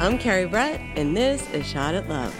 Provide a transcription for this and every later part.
I'm Carrie Brett, and this is Shot at Love.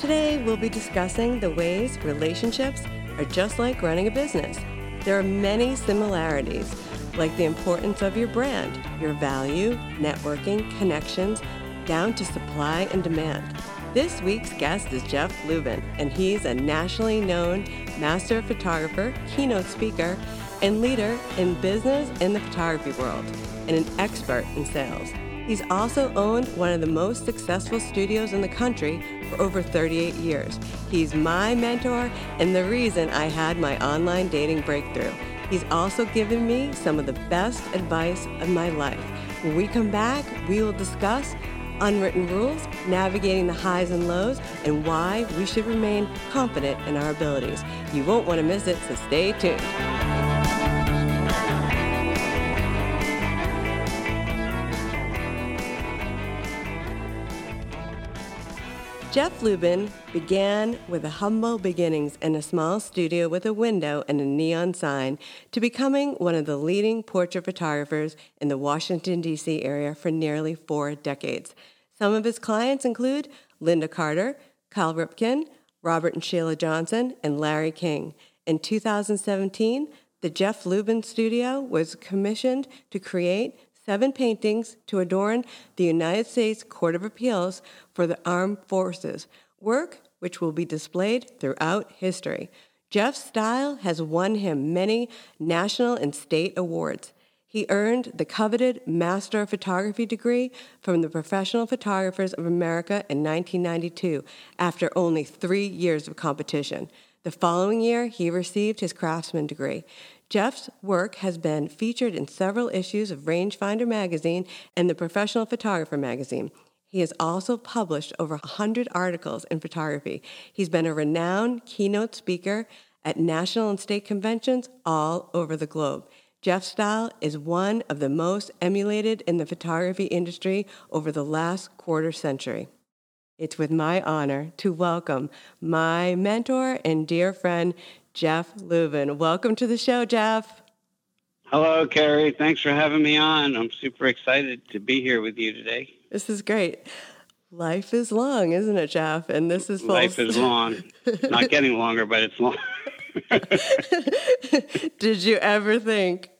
Today, we'll be discussing the ways relationships are just like running a business. There are many similarities, like the importance of your brand, your value, networking, connections, down to supply and demand. This week's guest is Jeff Lubin, and he's a nationally known master photographer, keynote speaker, and leader in business in the photography world, and an expert in sales. He's also owned one of the most successful studios in the country for over 38 years. He's my mentor and the reason I had my online dating breakthrough. He's also given me some of the best advice of my life. When we come back, we will discuss unwritten rules, navigating the highs and lows, and why we should remain confident in our abilities. You won't want to miss it, so stay tuned. Jeff Lubin began with humble beginnings in a small studio with a window and a neon sign to becoming one of the leading portrait photographers in the Washington, D.C. area for nearly four decades. Some of his clients include Lynda Carter, Cal Ripken, Robert and Sheila Johnson, and Larry King. In 2017, the Jeff Lubin Studio was commissioned to create seven paintings to adorn the United States Court of Appeals for the Armed Forces, work which will be displayed throughout history. Jeff's style has won him many national and state awards. He earned the coveted Master of Photography degree from the Professional Photographers of America in 1992 after only three years of competition. The following year, he received his craftsman degree. Jeff's work has been featured in several issues of Rangefinder magazine and the Professional Photographer magazine. He has also published over 100 articles in photography. He's been a renowned keynote speaker at national and state conventions all over the globe. Jeff's style is one of the most emulated in the photography industry over the last quarter century. It's with my honor to welcome my mentor and dear friend, Jeff Lubin. Welcome to the show, Jeff. Hello, Carrie. Thanks for having me on. I'm super excited to be here with you today. This is great. Life is long, isn't it, Jeff? And this is life is long. Not getting longer, but it's long. Did you ever think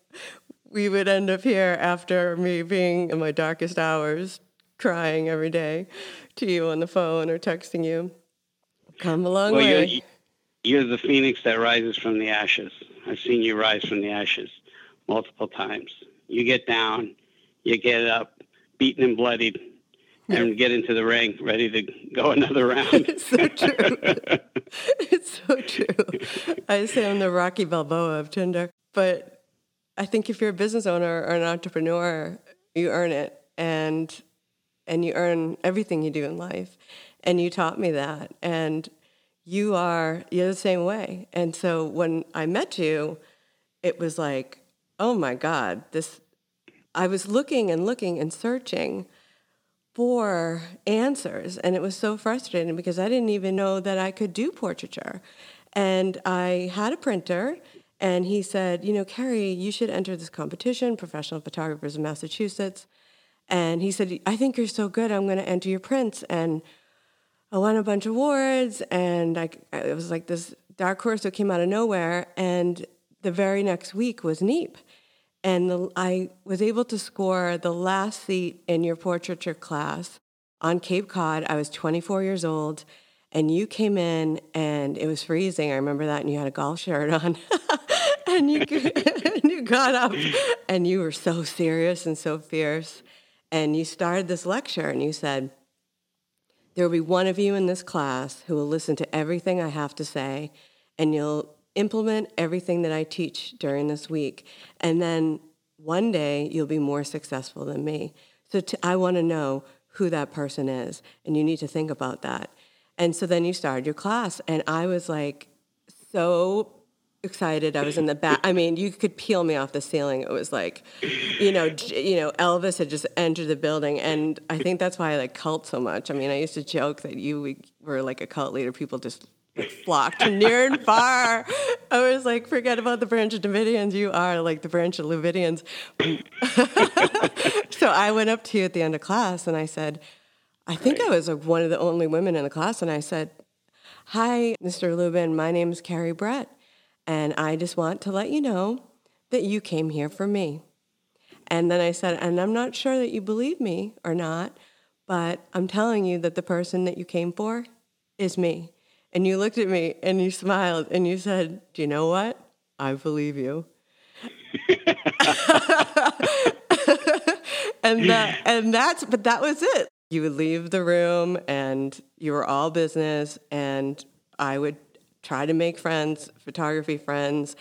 we would end up here after me being in my darkest hours, crying every day to you on the phone or texting you? Come a long well, way. You're, you're the phoenix that rises from the ashes. I've seen you rise from the ashes multiple times. You get down, you get up, beaten and bloodied, and get into the ring, ready to go another round. it's so true. it's so true. I say I'm the Rocky Balboa of Tinder, but I think if you're a business owner or an entrepreneur, you earn it, and and you earn everything you do in life. And you taught me that, and you are you're the same way. And so when I met you, it was like, oh my God, this. I was looking and looking and searching for answers, and it was so frustrating because I didn't even know that I could do portraiture. And I had a printer, and he said, you know, Carrie, you should enter this competition, Professional Photographers of Massachusetts. And he said, I think you're so good, I'm going to enter your prints. And I won a bunch of awards, and I, it was like this dark horse that came out of nowhere. And the very next week was NEEP. And the, I was able to score the last seat in your portraiture class on Cape Cod. I was 24 years old, and you came in, and it was freezing. I remember that, and you had a golf shirt on. and you, and you got up, and you were so serious and so fierce. And you started this lecture, and you said, there will be one of you in this class who will listen to everything I have to say, and you'll implement everything that I teach during this week. And then one day you'll be more successful than me. So I want to know who that person is, and you need to think about that. And so then you started your class, and I was like so excited. I was in the back. I mean, you could peel me off the ceiling. It was like, you know, you know, Elvis had just entered the building, and I think that's why I like cult so much. I mean, I used to joke that you were like a cult leader. People just flocked near and far. I was like, forget about the branch of Davidians. You are like the branch of Luvidians. so I went up to you at the end of class and I said, I think I was like one of the only women in the class. And I said, Hi, Mr. Lubin. My name is Carrie Brett. And I just want to let you know that you came here for me. And then I said, and I'm not sure that you believe me or not, but I'm telling you that the person that you came for is me. And you looked at me and you smiled and you said, Do you know what? I believe you. and that, and that's but that was it. You would leave the room and you were all business and I would try to make friends, photography friends.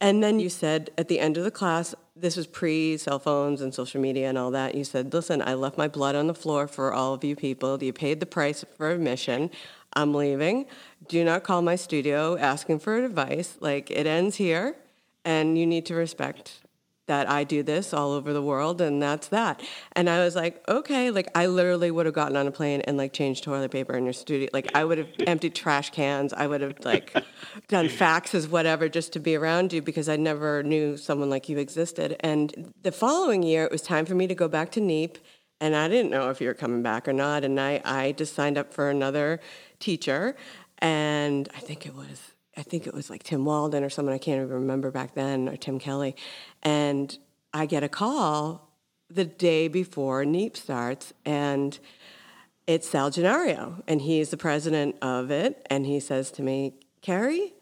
And then you said at the end of the class, this was pre cell phones and social media and all that. You said, Listen, I left my blood on the floor for all of you people. You paid the price for admission. I'm leaving. Do not call my studio asking for advice. Like, it ends here, and you need to respect that I do this all over the world, and that's that. And I was like, okay, like I literally would have gotten on a plane and like changed toilet paper in your studio. Like I would have emptied trash cans. I would have like done faxes, whatever, just to be around you because I never knew someone like you existed. And the following year, it was time for me to go back to NEEP, and I didn't know if you were coming back or not. And I, I just signed up for another teacher, and I think it was I think it was like Tim Walden or someone I can't even remember back then, or Tim Kelly. And I get a call the day before NEEP starts, and it's Sal Ginario, and he's the president of it. And he says to me, Carrie,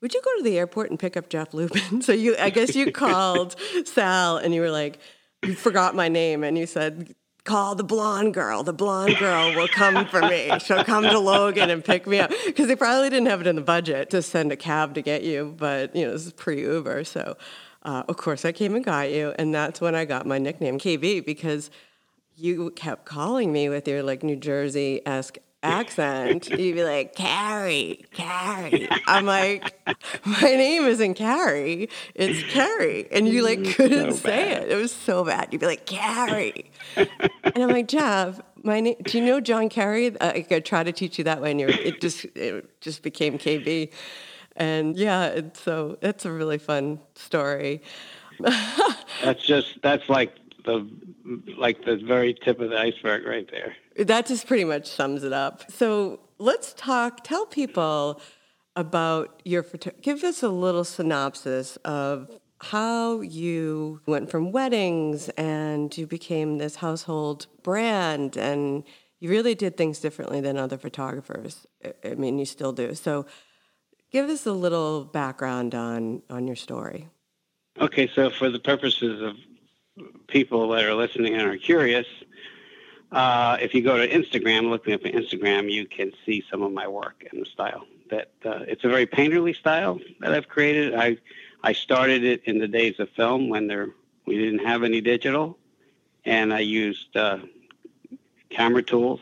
would you go to the airport and pick up Jeff Lubin? so you, I guess you called Sal, and you were like, you forgot my name, and you said, call the blonde girl. The blonde girl will come for me. She'll come to Logan and pick me up because they probably didn't have it in the budget to send a cab to get you. But you know, this is pre Uber, so uh, of course I came and got you, and that's when I got my nickname KB because you kept calling me with your like New Jersey esque accent, you'd be like, Carrie, Carrie. I'm like, my name isn't Carrie, it's Carrie. And you like couldn't so say it. It was so bad. You'd be like, Carrie. and I'm like, Jeff, my name, do you know John Kerry? Uh, I could try to teach you that way. And it just, it just became KB. And yeah, so it's a really fun story. that's just, that's like the, like the very tip of the iceberg right there. That just pretty much sums it up. So let's talk, tell people about your, give us a little synopsis of how you went from weddings and you became this household brand and you really did things differently than other photographers. I mean, you still do. So give us a little background on, on your story. Okay, so for the purposes of people that are listening and are curious, uh, if you go to Instagram, look me up on Instagram, you can see some of my work and the style. That uh, it's a very painterly style that I've created. I I started it in the days of film when there we didn't have any digital, and I used uh, camera tools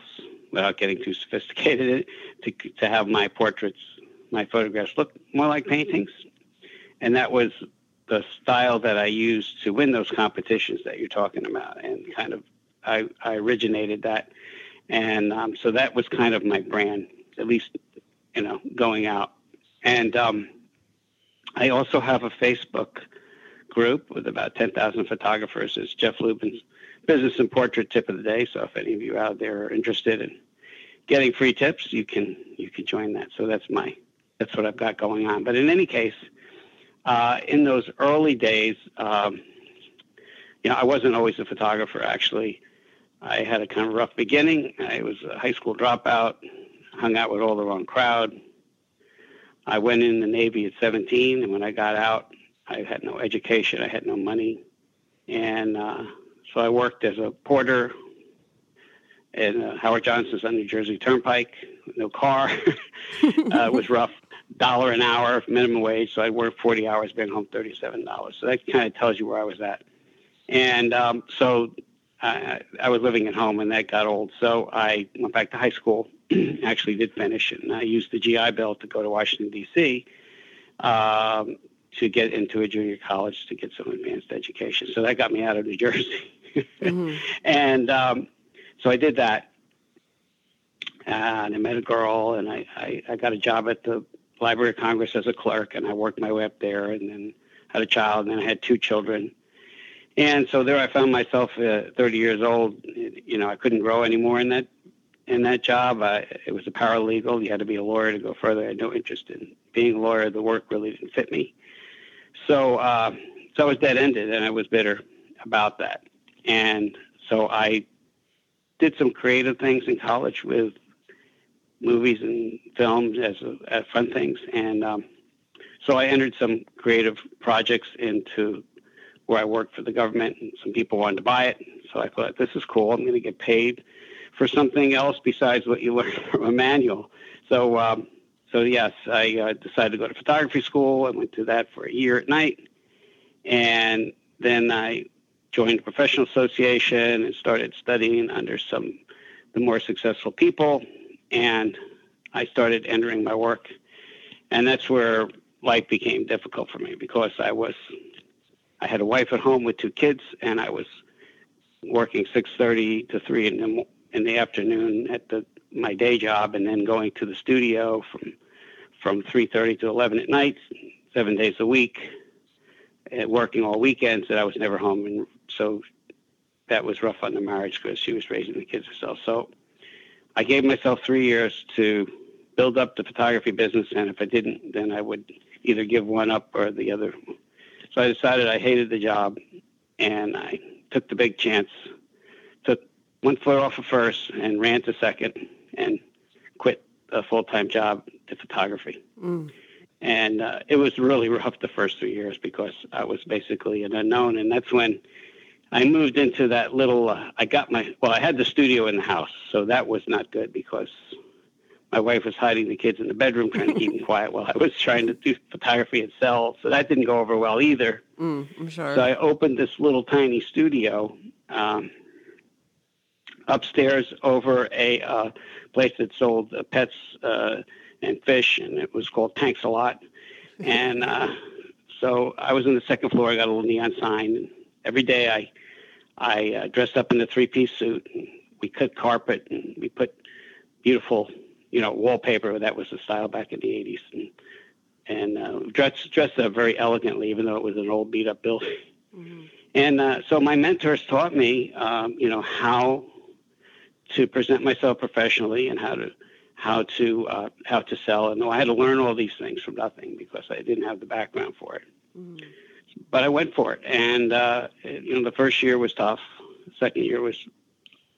without getting too sophisticated to to have my portraits, my photographs look more like paintings, and that was the style that I used to win those competitions that you're talking about, and kind of I, I originated that, and um, so that was kind of my brand, at least you know going out. And um, I also have a Facebook group with about ten thousand photographers. It's Jeff Lubin's Business and Portrait Tip of the Day. So if any of you out there are interested in getting free tips, you can you can join that. So that's my that's what I've got going on. But in any case, uh, in those early days, um, you know, I wasn't always a photographer. Actually, I had a kind of rough beginning. I was a high school dropout, hung out with all the wrong crowd. I went in the Navy at 17, and when I got out, I had no education, I had no money, and uh, so I worked as a porter in uh, Howard Johnson's on New Jersey Turnpike. No car, uh, it was rough. Dollar an hour, minimum wage. So I worked 40 hours, bring home $37. So that kind of tells you where I was at. And um, so I, I was living at home and that got old. So I went back to high school, actually did finish, it, and I used the GI Bill to go to Washington, D.C. Um, to get into a junior college to get some advanced education. So that got me out of New Jersey. mm-hmm. And um, so I did that. And I met a girl, and I, I, I got a job at the Library of Congress as a clerk, and I worked my way up there, and then had a child, and then I had two children. And so there I found myself uh, 30 years old. You know, I couldn't grow anymore in that in that job. I, it was a paralegal. You had to be a lawyer to go further. I had no interest in being a lawyer. The work really didn't fit me. So, uh, so I was dead ended, and I was bitter about that. And so I did some creative things in college with movies and films as, as fun things, and um, so I entered some creative projects into where I worked for the government, and some people wanted to buy it. So I thought, this is cool. I'm going to get paid for something else besides what you learn from a manual. So, um, so yes, I uh, decided to go to photography school. I went to that for a year at night, and then I joined a professional association and started studying under some the more successful people, and I started entering my work, and that's where life became difficult for me because I was I had a wife at home with two kids, and I was working 6:30 to 3 in the in the afternoon at the my day job, and then going to the studio from from 3:30 to 11 at night, seven days a week, and working all weekends. That I was never home, and so that was rough on the marriage because she was raising the kids herself. So I gave myself three years to build up the photography business, and if I didn't, then I would either give one up or the other so I decided I hated the job, and I took the big chance, took one foot off of first, and ran to second, and quit a full time job to photography. Mm. And uh, it was really rough the first three years because I was basically an unknown, and that's when I moved into that little. Uh, I got my well, I had the studio in the house, so that was not good because my wife was hiding the kids in the bedroom trying to keep them quiet while I was trying to do photography and sell. So that didn't go over well either. Mm, I'm sure. So I opened this little tiny studio um, upstairs over a uh, place that sold uh, pets uh, and fish, and it was called Tanks a Lot. And uh, so I was on the second floor. I got a little neon sign. And every day I I uh, dressed up in a three piece suit. And we cut carpet and we put beautiful you know, wallpaper. That was the style back in the 80s. And, and uh, dressed, dressed up very elegantly, even though it was an old beat up building. Mm-hmm. And uh, so my mentors taught me, um, you know, how to present myself professionally and how to how to uh, how to sell. And I had to learn all these things from nothing because I didn't have the background for it. Mm-hmm. But I went for it, and uh, you know, the first year was tough. The second year was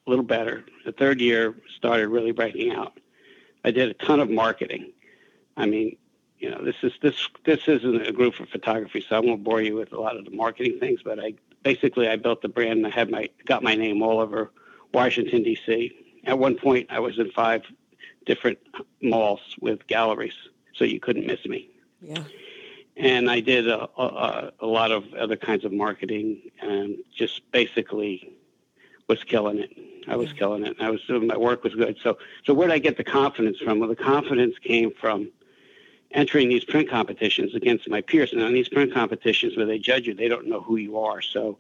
a little better. The third year started really breaking out. I did a ton of marketing. I mean, you know, this is this this isn't a group for photography, so I won't bore you with a lot of the marketing things. But I basically I built the brand and I had my got my name all over Washington D.C. At one point, I was in five different malls with galleries, so you couldn't miss me. Yeah. And I did a, a, a lot of other kinds of marketing and just basically was killing it. I was killing it. I was doing my work was good. So so where did I get the confidence from? Well, the confidence came from entering these print competitions against my peers. And on these print competitions where they judge you, they don't know who you are. So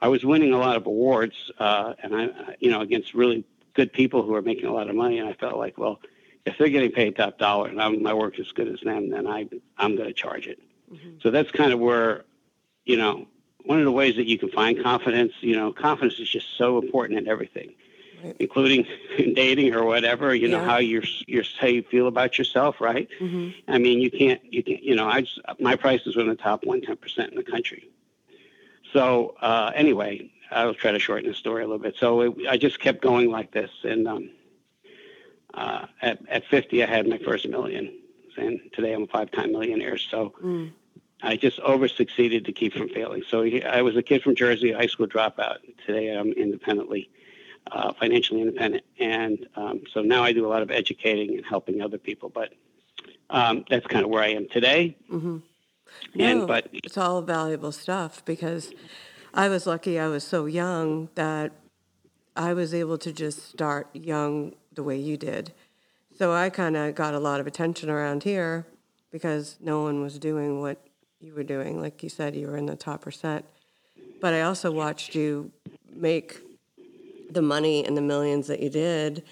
I was winning a lot of awards, uh, and I, you know, against really good people who are making a lot of money. And I felt like, well, if they're getting paid top dollar and I'm, my work is as good as them, then I I'm going to charge it. Mm-hmm. So that's kind of where, you know, one of the ways that you can find confidence. You know, confidence is just so important in everything right. including dating or whatever. You know how you're you're how you feel about yourself, right? Mm-hmm. I mean, you can't you can't, you know I just, my prices were in the top one ten percent in the country. So uh, anyway, I'll try to shorten the story a little bit. So it, I just kept going like this, and um, uh, at at 50, I had my first million, and today I'm a five-time millionaire. So. Mm. I just over succeeded to keep from failing. So I was a kid from Jersey, high school dropout. Today I'm independently uh, financially independent. And um, so now I do a lot of educating and helping other people. But um, that's kind of where I am today. Mm-hmm. And no, but it's all valuable stuff because I was lucky. I was so young that I was able to just start young the way you did. So I kind of got a lot of attention around here because no one was doing what you were doing. Like you said, you were in the top percent. But I also watched you make the money and the millions that you did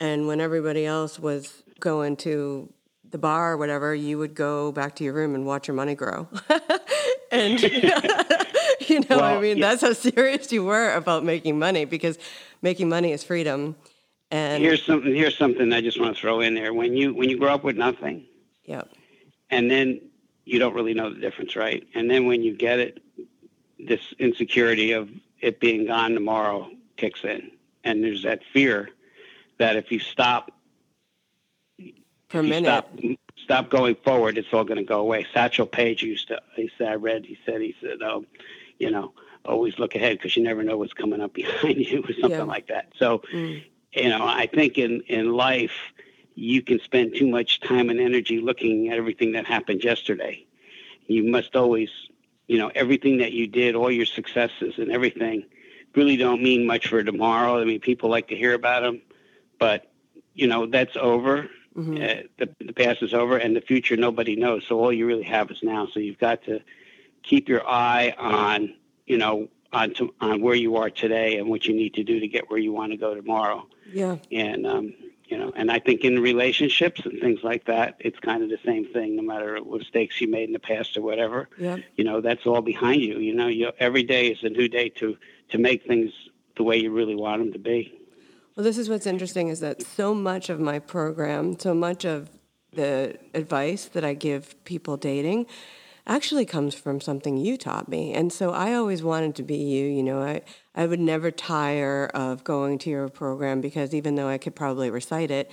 And when everybody else was going to the bar or whatever, you would go back to your room and watch your money grow. and you know, well, I mean, yeah. that's how serious you were about making money because making money is freedom. And here's something. Here's something I just want to throw in there. When you when you grow up with nothing, yeah, and then you don't really know the difference, right? And then when you get it, this insecurity of it being gone tomorrow kicks in, and there's that fear that if you stop a minute. Stop, stop going forward, it's all going to go away. Satchel Paige used to, he said, I read, he said, he said, um, you know, always look ahead because you never know what's coming up behind you or something yeah. like that. So, mm. you know, I think in, in life, you can spend too much time and energy looking at everything that happened yesterday. You must always, you know, everything that you did, all your successes and everything really don't mean much for tomorrow. I mean, people like to hear about them, but, you know, that's over Mm-hmm. Uh, the, the past is over, and the future nobody knows. So all you really have is now. So you've got to keep your eye on, you know, on to, on where you are today and what you need to do to get where you want to go tomorrow. Yeah. And um, you know, and I think in relationships and things like that, it's kind of the same thing. No matter what mistakes you made in the past or whatever, yeah. you know, that's all behind you. You know, you, every day is a new day to to make things the way you really want them to be. Well, this is what's interesting is that so much of my program, so much of the advice that I give people dating actually comes from something you taught me. And so I always wanted to be you. You know, I, I would never tire of going to your program because even though I could probably recite it,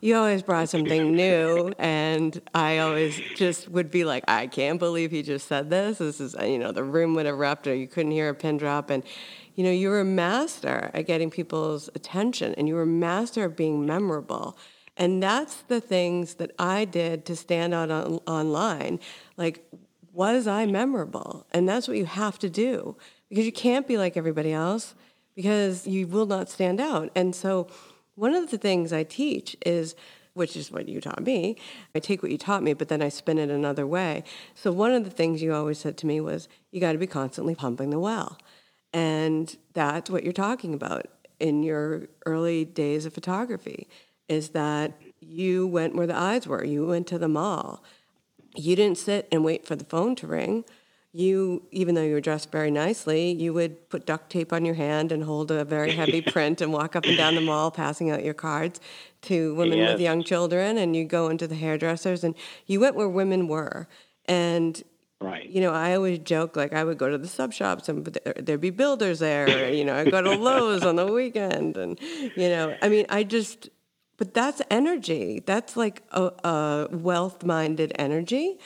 you always brought something new and i always just would be like i can't believe he just said this this is you know the room would erupt or you couldn't hear a pin drop and you know, you were a master at getting people's attention and you were a master of being memorable. And that's the things that I did to stand out on, online. Like, was I memorable? And that's what you have to do because you can't be like everybody else because you will not stand out. And so, one of the things I teach is which is what you taught me. I take what you taught me, but then I spin it another way. So, one of the things you always said to me was, you got to be constantly pumping the well. And that's what you're talking about in your early days of photography is that you went where the eyes were. You went to the mall. You didn't sit and wait for the phone to ring. You, even though you were dressed very nicely, you would put duct tape on your hand and hold a very heavy print and walk up and down the mall passing out your cards to women yes. with young children. And you go into the hairdressers and you went where women were. And Right. You know, I always joke like I would go to the sub shops and there'd be builders there. you know, I go to Lowe's on the weekend, and you know, I mean, I just. But that's energy. That's like a, a wealth-minded energy.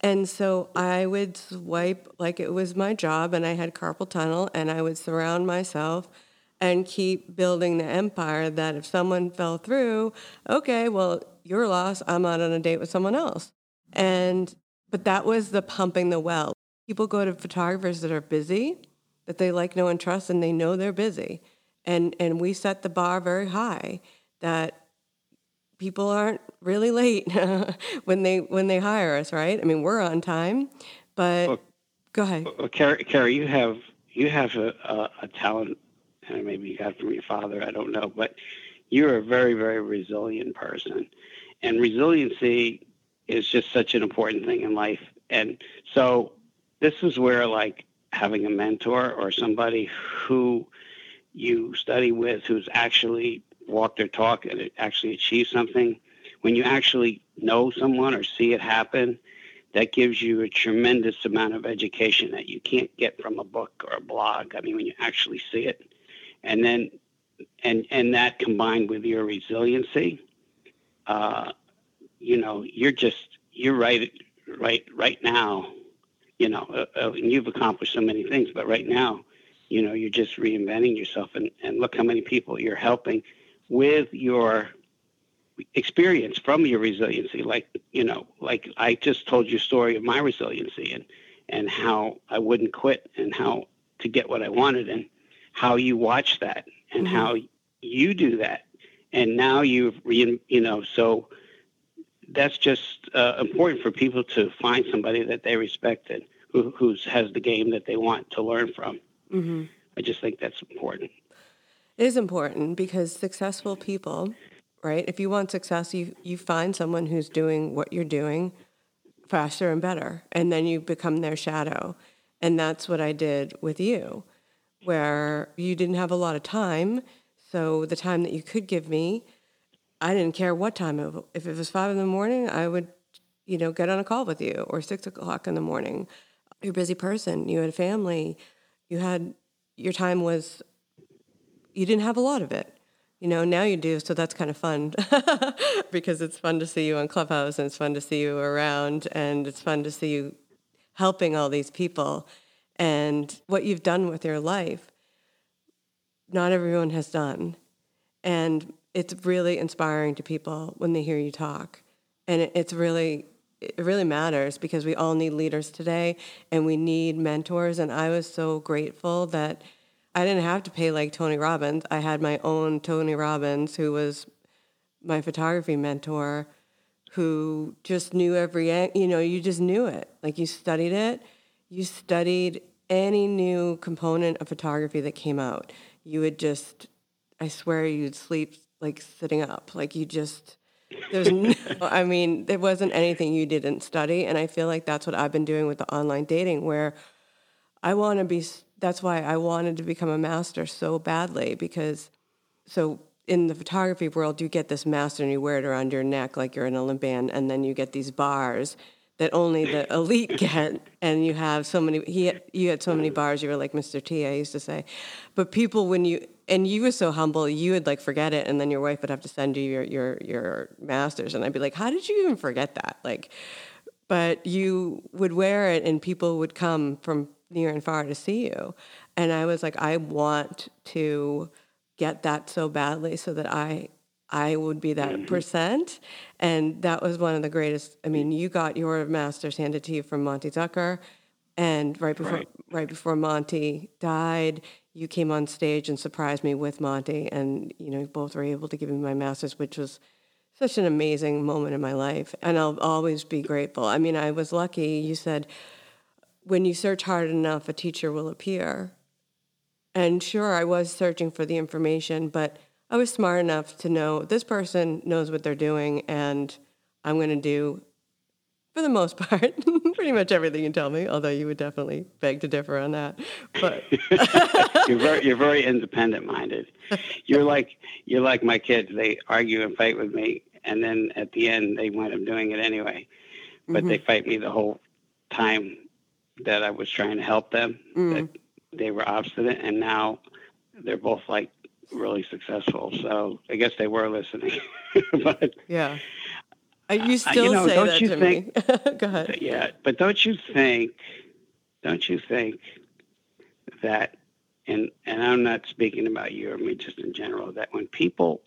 And so I would swipe like it was my job, and I had carpal tunnel, and I would surround myself and keep building the empire that if someone fell through, okay, well, your loss, I'm out on a date with someone else. And but that was the pumping the well. People go to photographers that are busy, that they like, know, and trust, and they know they're busy. And, and we set the bar very high that people aren't really late when they when they hire us, right? I mean, we're on time, but well, go ahead. Well, Carrie, Carrie, you have you have a, a, a talent, and maybe you got it from your father. I don't know, but you're a very very resilient person, and resiliency is just such an important thing in life. And so this is where like having a mentor or somebody who you study with who's actually walked their talk and actually achieve something, when you actually know someone or see it happen, that gives you a tremendous amount of education that you can't get from a book or a blog. I mean, when you actually see it, and then and and that combined with your resiliency, uh, you know, you're just you're right right right now. You know, uh, uh, and you've accomplished so many things, but right now, you know, you're just reinventing yourself, and and look how many people you're helping with your experience from your resiliency. Like you know, like I just told you story of my resiliency and and how I wouldn't quit and how to get what I wanted and how you watch that and mm-hmm. how you do that and now you've re, you know so that's just uh, important for people to find somebody that they respect and who who's, has the game that they want to learn from. Mm-hmm. I just think that's important. Is important because successful people right? If you want success, you you find someone who's doing what you're doing faster and better, and then you become their shadow. And that's what I did with you, where you didn't have a lot of time, so the time that you could give me, I didn't care what time. It, if it was five in the morning, I would, you know, get on a call with you, or six o'clock in the morning. You're a busy person. You had a family. You had your time was. You didn't have a lot of it you know, now you do, so that's kind of fun because it's fun to see you on Clubhouse and it's fun to see you around and it's fun to see you helping all these people and what you've done with your life. Not everyone has done. And it's really inspiring to people when they hear you talk. And it's really, it really matters because we all need leaders today and we need mentors. And I was so grateful that I didn't have to pay like Tony Robbins. I had my own Tony Robbins, who was my photography mentor, who just knew every, you know, you just knew it. Like you studied it. You studied any new component of photography that came out. You would just, I swear, you'd sleep like sitting up. Like you just, there's no, I mean, there wasn't anything you didn't study. And I feel like that's what I've been doing with the online dating, where I want to be that's why I wanted to become a master so badly because so in the photography world you get this master and you wear it around your neck like you're an Olympian and then you get these bars that only the elite get and you have so many he you had so many bars you were like Mr. T I used to say but people when you and you were so humble you would like forget it and then your wife would have to send you your your your masters and I'd be like how did you even forget that like but you would wear it and people would come from near and far to see you. And I was like, I want to get that so badly so that I I would be that mm-hmm. percent. And that was one of the greatest. I mean, you got your master's handed to you from Monty Zucker. And right before right. right before Monty died, you came on stage and surprised me with Monty. And, you know, both were able to give me my master's, which was such an amazing moment in my life. And I'll always be grateful. I mean, I was lucky. You said, when you search hard enough, a teacher will appear. And sure, I was searching for the information, but I was smart enough to know this person knows what they're doing, and I'm going to do, for the most part, pretty much everything you tell me. Although you would definitely beg to differ on that. But you're very, you're very independent minded. You're like you're like my kids. They argue and fight with me, and then at the end, they wind up doing it anyway. But mm-hmm. they fight me the whole time that I was trying to help them. Mm. That they were obstinate, and now they're both like really successful. So I guess they were listening. but yeah, you still uh, you know, say that to think, me. Go ahead. Yeah, but don't you think? Don't you think that? And and I'm not speaking about you or me, just in general. That when people,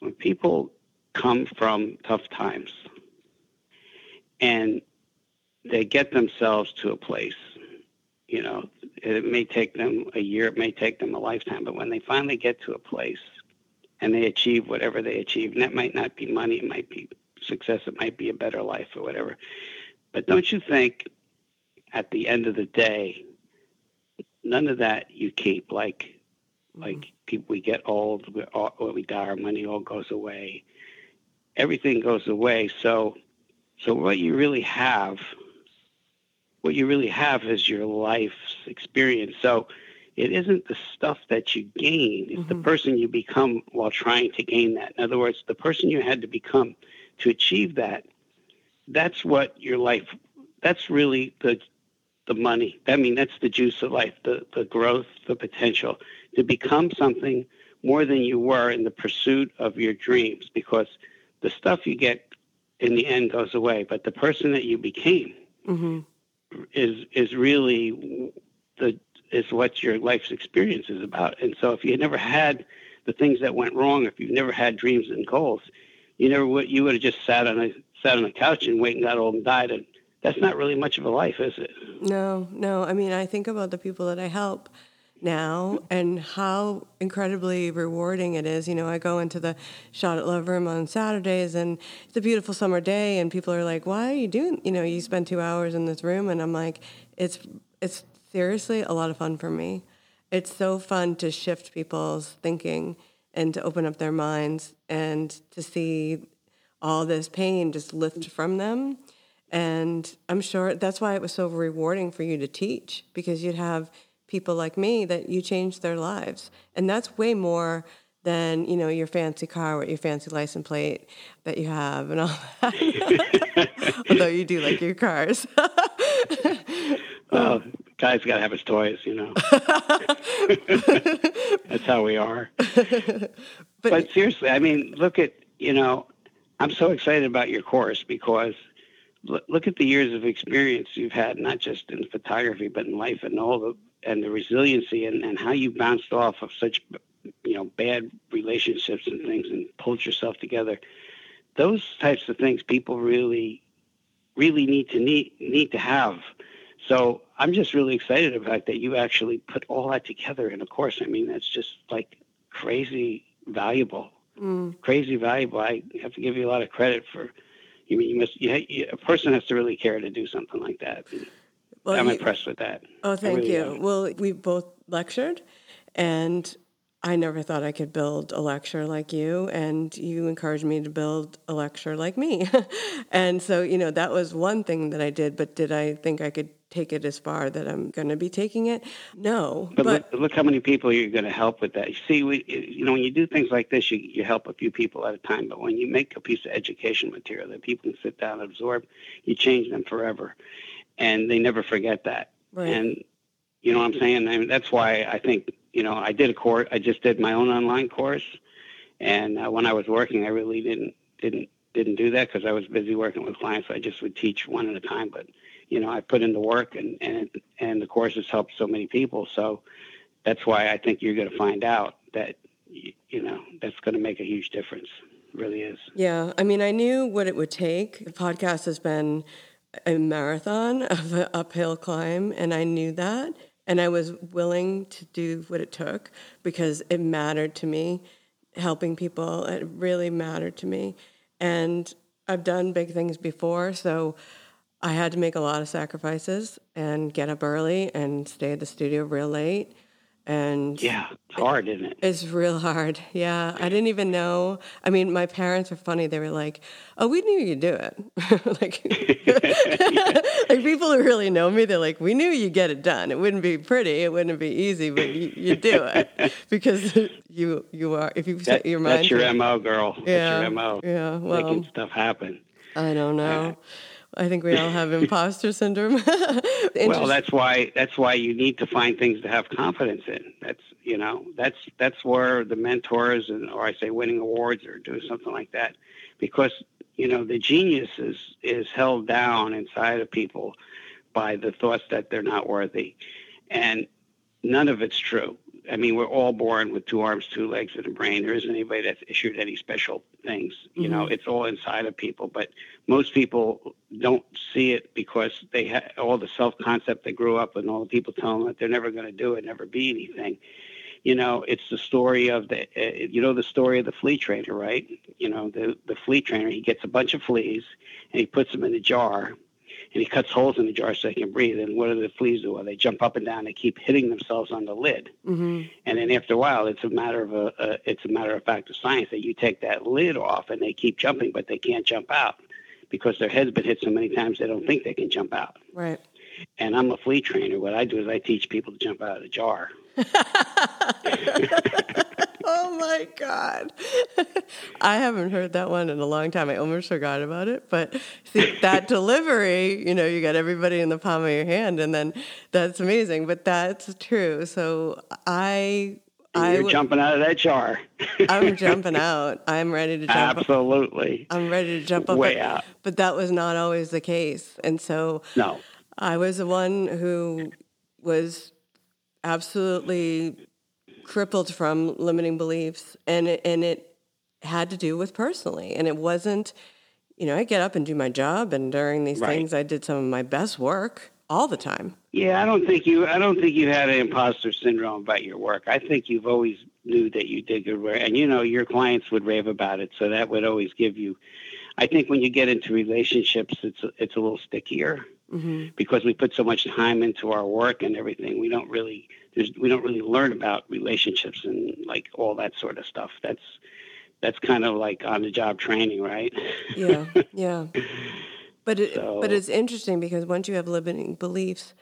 when people come from tough times, and they get themselves to a place. You know, it may take them a year, it may take them a lifetime, but when they finally get to a place and they achieve whatever they achieve, and that might not be money, it might be success, it might be a better life or whatever. But don't you think at the end of the day, none of that you keep like like mm-hmm. people we get old we all, we die our money all goes away everything goes away so so what you really have what you really have is your life's experience. So it isn't the stuff that you gain, it's mm-hmm. the person you become while trying to gain that. In other words, the person you had to become to achieve that, that's what your life, that's really the the money. I mean, that's the juice of life, the, the growth, the potential to become something more than you were in the pursuit of your dreams because the stuff you get in the end goes away, but the person that you became mm-hmm is is really the is what your life's experience is about. And so if you never had the things that went wrong, if you've never had dreams and goals, you never would you would have just sat on a sat on a couch and waited and got old and died and that's not really much of a life, is it? No, no. I mean, I think about the people that I help now and how incredibly rewarding it is. You know, I go into the Shot at Love room on Saturdays and it's a beautiful summer day and people are like, "Why are you doing, you know, you spend 2 hours in this room?" And I'm like, "It's it's seriously a lot of fun for me. It's so fun to shift people's thinking and to open up their minds and to see all this pain just lift from them. And I'm sure that's why it was so rewarding for you to teach because you'd have people like me that you changed their lives. And that's way more than, you know, your fancy car with your fancy license plate that you have and all that. Although you do like your cars. well, guy's got to have his toys, you know. That's how we are. But, but seriously, I mean, look at, you know, I'm so excited about your course because – look at the years of experience you've had, not just in photography, but in life and all the and the resiliency and, and how you bounced off of such you know bad relationships and things and pulled yourself together. Those types of things people really really need to need need to have. So I'm just really excited about that you actually put all that together in a course. I mean, that's just like crazy valuable. Mm. Crazy valuable. I have to give you a lot of credit for you mean you must? You, you, a person has to really care to do something like that. Well, I'm you, impressed with that. Oh, thank really you. Am. Well, we both lectured, and I never thought I could build a lecture like you, and you encouraged me to build a lecture like me. and so, you know, that was one thing that I did, but did I think I could take it as far that I'm going to be taking it? No. But, but look, look, how many people you're going to help with that. You see, we, you know, when you do things like this, you, you help a few people at a time. But when you make a piece of education material that people can sit down and absorb, you change them forever. And they never forget that. Right. And, you know what I'm saying? I mean, that's why I think, you know, I did a course, I just did my own online course. And uh, when I was working, I really didn't, didn't, didn't do that because I was busy working with clients. So I just would teach one at a time. But you know, I put in the work and, and, and the course has helped so many people. So that's why I think you're going to find out that, you know, that's going to make a huge difference. It really is. Yeah. I mean, I knew what it would take. The podcast has been a marathon of an uphill climb, and I knew that. And I was willing to do what it took because it mattered to me. Helping people, it really mattered to me. And I've done big things before. So I had to make a lot of sacrifices and get up early and stay at the studio real late. And yeah, it's hard, isn't it? It's real hard. Yeah, I didn't even know. I mean, my parents are funny. They were like, "Oh, we knew you'd do it." like, like people who really know me, they're like, "We knew you'd get it done. It wouldn't be pretty. It wouldn't be easy, but you, you do it because you you are. If you set your mind, that's your mo, girl. Yeah, that's your mo. Yeah, well, making stuff happen. I don't know. Uh, I think we all have imposter syndrome. well, that's why that's why you need to find things to have confidence in. That's you know that's that's where the mentors and or I say winning awards or doing something like that, because you know the genius is is held down inside of people by the thoughts that they're not worthy, and none of it's true. I mean, we're all born with two arms, two legs, and a brain. There isn't anybody that's issued any special things. You mm-hmm. know, it's all inside of people. But most people don't see it because they have all the self concept they grew up with, and all the people tell them that they're never going to do it, never be anything. You know, it's the story of the, uh, you know, the story of the flea trainer, right? You know, the the flea trainer. He gets a bunch of fleas and he puts them in a jar and he cuts holes in the jar so they can breathe. And what do the fleas do? Well, they jump up and down. They keep hitting themselves on the lid. Mm-hmm. And then after a while, it's a matter of a, a it's a matter of fact of science that you take that lid off and they keep jumping, but they can't jump out because their head's been hit so many times they don't think they can jump out. Right. And I'm a flea trainer. What I do is I teach people to jump out of a jar. oh my god i haven't heard that one in a long time i almost forgot about it but see that delivery you know you got everybody in the palm of your hand and then that's amazing but that's true so i I You're jumping out of that jar. I'm jumping out. I'm ready to jump. Absolutely. I'm ready to jump up. Way but, out. But that was not always the case, and so no, I was the one who was absolutely crippled from limiting beliefs, and it, and it had to do with personally, and it wasn't. You know, I get up and do my job, and during these right. things, I did some of my best work all the time. Yeah, I don't think you. I don't think you had an imposter syndrome about your work. I think you've always knew that you did good work, and you know your clients would rave about it, so that would always give you. I think when you get into relationships, it's a, it's a little stickier mm-hmm. because we put so much time into our work and everything. We don't really there's we don't really learn about relationships and like all that sort of stuff. That's that's kind of like on the job training, right? yeah, yeah. But it, so, but it's interesting because once you have limiting beliefs,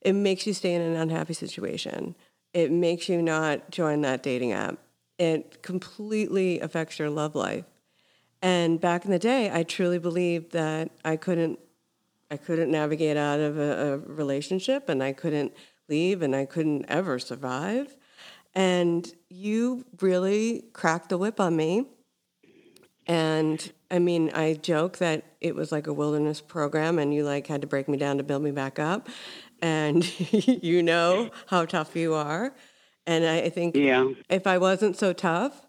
it makes you stay in an unhappy situation. It makes you not join that dating app. It completely affects your love life. And back in the day, I truly believed that I couldn't I couldn't navigate out of a, a relationship and I couldn't leave and I couldn't ever survive. And you really cracked the whip on me. And I mean, I joke that it was like a wilderness program and you like had to break me down to build me back up. And you know how tough you are. And I, think yeah. if I wasn't so tough,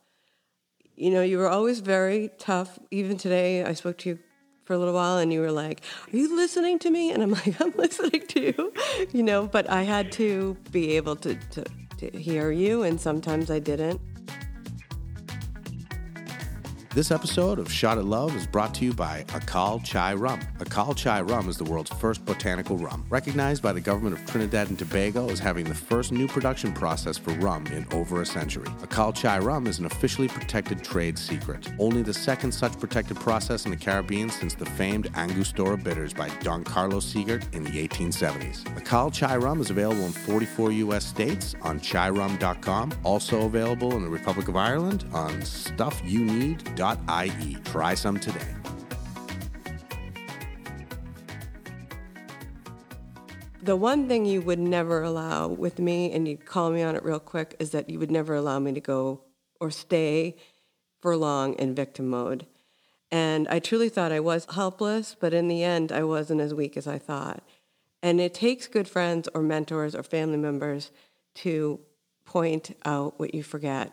you know, you were always very tough. Even today, I spoke to you for a little while and you were like, Are you listening to me? And I'm like, I'm listening to you, you know, but I had to be able to, to, to hear you, and sometimes I didn't. This episode of Shot at Love is brought to you by Akal Chai Rum. Akal Chai Rum is the world's first botanical rum, recognized by the government of Trinidad and Tobago as having the first new production process for rum in over a century. Akal Chai Rum is an officially protected trade secret, only the second such protected process in the Caribbean since the famed Angostura bitters by Don Carlos Siegert in the 1870s. Akal Chai Rum is available in 44 U.S. states on chairum.com, also available in the Republic of Ireland on stuffyouneed.com ie. Try some today. The one thing you would never allow with me, and you'd call me on it real quick, is that you would never allow me to go or stay for long in victim mode. And I truly thought I was helpless, but in the end, I wasn't as weak as I thought. And it takes good friends or mentors or family members to point out what you forget.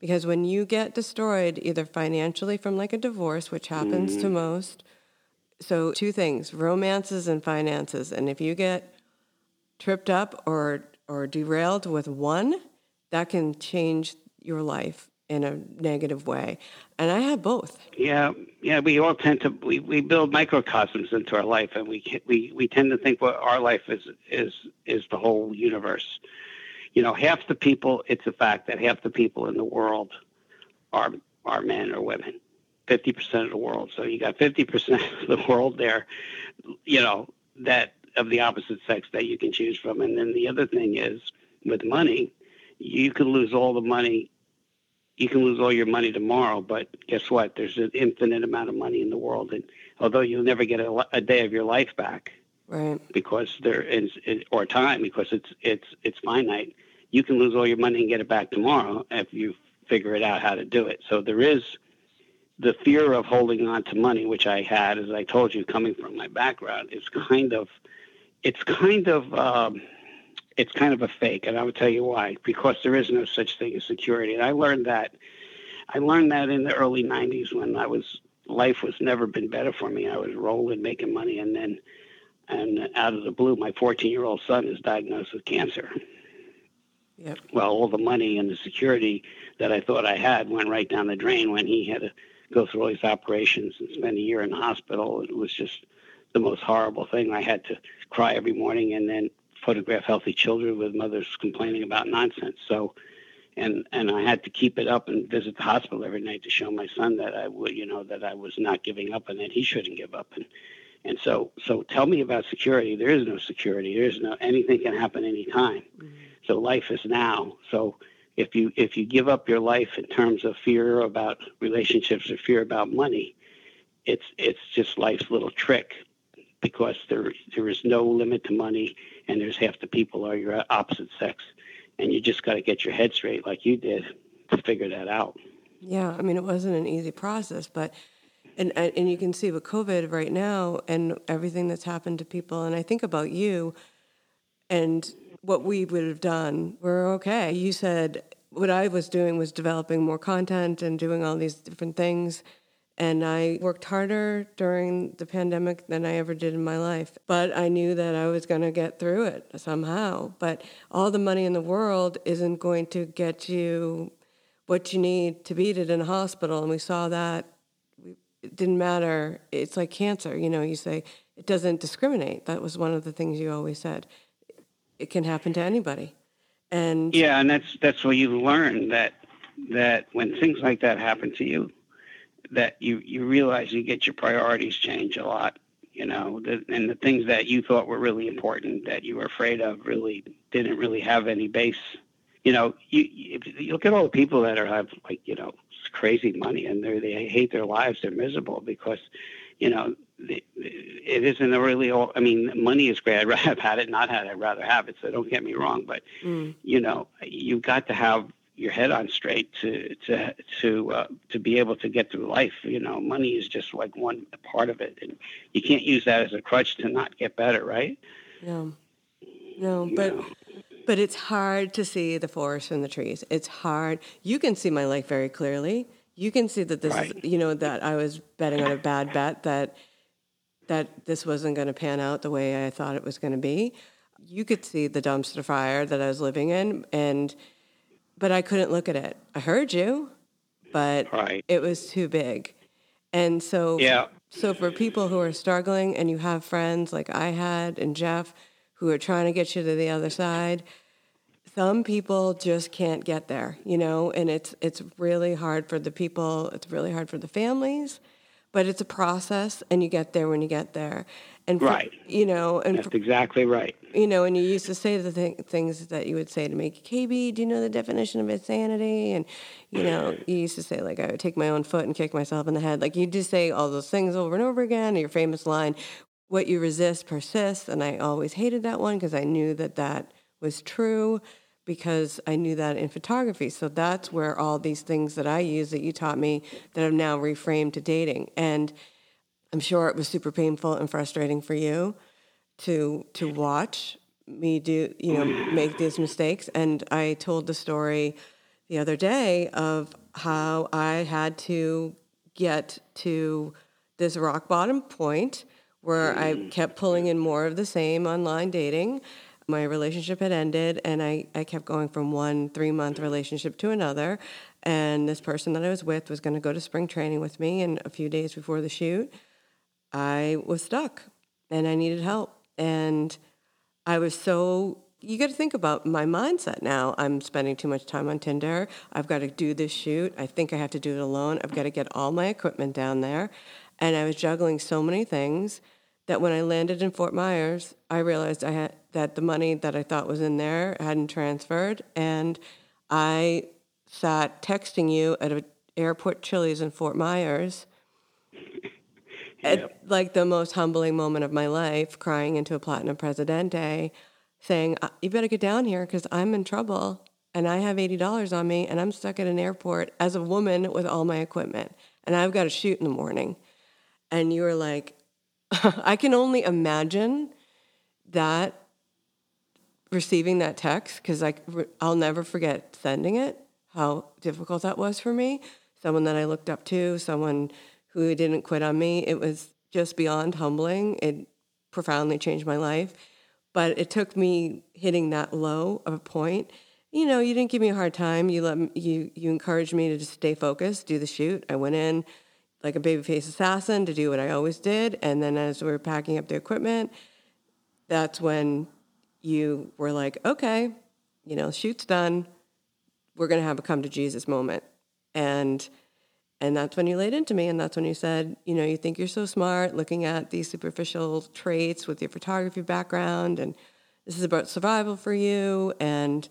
Because when you get destroyed, either financially from like a divorce, which happens mm-hmm. to most, so two things romances and finances. And if you get tripped up or, or derailed with one, that can change your life in a negative way. And I had both. Yeah, yeah. We all tend to we, we build microcosms into our life, and we we we tend to think what our life is is is the whole universe you know, half the people, it's a fact that half the people in the world are are men or women. 50% of the world. So you got 50% of the world there, you know, that of the opposite sex that you can choose from. And then the other thing is with money, you can lose all the money. You can lose all your money tomorrow, but guess what? There's an infinite amount of money in the world. And although you'll never get a, a day of your life back, right? Because there is or time because it's it's it's finite. You can lose all your money and get it back tomorrow if you figure it out how to do it. So there is the fear of holding on to money, which I had, as I told you, coming from my background, is kind of it's kind of um, it's kind of a fake, and I will tell you why. Because there is no such thing as security, and I learned that. I learned that in the early '90s when I was life was never been better for me. I was rolling, making money, and then and out of the blue, my 14 year old son is diagnosed with cancer. Yep. Well, all the money and the security that I thought I had went right down the drain when he had to go through all these operations and spend a year in the hospital. It was just the most horrible thing. I had to cry every morning and then photograph healthy children with mothers complaining about nonsense. So, and and I had to keep it up and visit the hospital every night to show my son that I would, you know, that I was not giving up and that he shouldn't give up. And and so, so tell me about security. There is no security. There is no anything can happen anytime. Mm-hmm. So life is now. So if you if you give up your life in terms of fear about relationships or fear about money, it's it's just life's little trick because there there is no limit to money and there's half the people are your opposite sex and you just got to get your head straight like you did to figure that out. Yeah, I mean it wasn't an easy process, but and and you can see with COVID right now and everything that's happened to people and I think about you and what we would have done, we're okay. You said what I was doing was developing more content and doing all these different things. And I worked harder during the pandemic than I ever did in my life. But I knew that I was going to get through it somehow. But all the money in the world isn't going to get you what you need to beat it in a hospital. And we saw that it didn't matter. It's like cancer. You know, you say it doesn't discriminate. That was one of the things you always said it can happen to anybody. And Yeah, and that's that's where you learn that that when things like that happen to you, that you you realize you get your priorities change a lot. You know, the, and the things that you thought were really important that you were afraid of really didn't really have any base. You know, you, you you look at all the people that are have like you know crazy money and they they hate their lives, they're miserable because, you know, it isn't a really all. I mean, money is great. I'd rather have had it, not had it. I'd rather have it. So don't get me wrong, but mm, you know, you've got to have your head on straight to to to uh, to be able to get through life. You know, money is just like one part of it, and you can't use that as a crutch to not get better, right? no, no, You but know? But it's hard to see the forest from the trees. It's hard. You can see my life very clearly. You can see that this Right. is, you know, that I was betting on a bad bet that that this wasn't going to pan out the way I thought it was going to be. You could see the dumpster fire that I was living in, and but I couldn't look at it. I heard you, but Right. it was too big. And so Yeah. so for people who are struggling and you have friends like I had and Jeff who are trying to get you to the other side, some people just can't get there, you know, and it's it's really hard for the people, it's really hard for the families, but it's a process and you get there when you get there. And for, Right. you know, and That's for, exactly right. you know, and you used to say the th- things that you would say to me, KB, do you know the definition of insanity? And, you know, mm. you used to say, like, I would take my own foot and kick myself in the head. Like, you'd just say all those things over and over again. Your famous line, what you resist persists. And I always hated that one because I knew that that was true because I knew that in photography. So that's where all these things that I use that you taught me that I've now reframed to dating. And I'm sure it was super painful and frustrating for you to to watch me do you know make these mistakes and i told the story the other day of how i had to get to this rock bottom point where i mm. kept pulling in more of the same online dating my relationship had ended and i, I kept going from one three month relationship to another and this person that i was with was going to go to spring training with me and a few days before the shoot I was stuck and I needed help. And I was so, you got to think about my mindset now. I'm spending too much time on Tinder. I've got to do this shoot. I think I have to do it alone. I've got to get all my equipment down there. And I was juggling so many things that when I landed in Fort Myers, I realized I had that the money that I thought was in there hadn't transferred. And I sat texting you at an airport Chili's in Fort Myers at like the most humbling moment of my life, crying into a platinum presidente, saying, "Uh, "You better get down here because I'm in trouble and I have eighty dollars on me and I'm stuck at an airport as a woman with all my equipment and I've got to shoot in the morning." And you were like, "I can only imagine that." Receiving that text because I I'll never forget sending it. How difficult that was for me. Someone that I looked up to, someone who didn't quit on me. It was just beyond humbling. It profoundly changed my life. But it took me hitting that low of a point. You know, you didn't give me a hard time. You let me, you you encouraged me to just stay focused, do the shoot. I went in like a babyface assassin to do what I always did, and then as we were packing up the equipment, that's when you were like, okay, you know, shoot's done. We're gonna have a come to Jesus moment, and and that's when you laid into me, and that's when you said, you know, you think you're so smart, looking at these superficial traits with your photography background, and this is about survival for you, and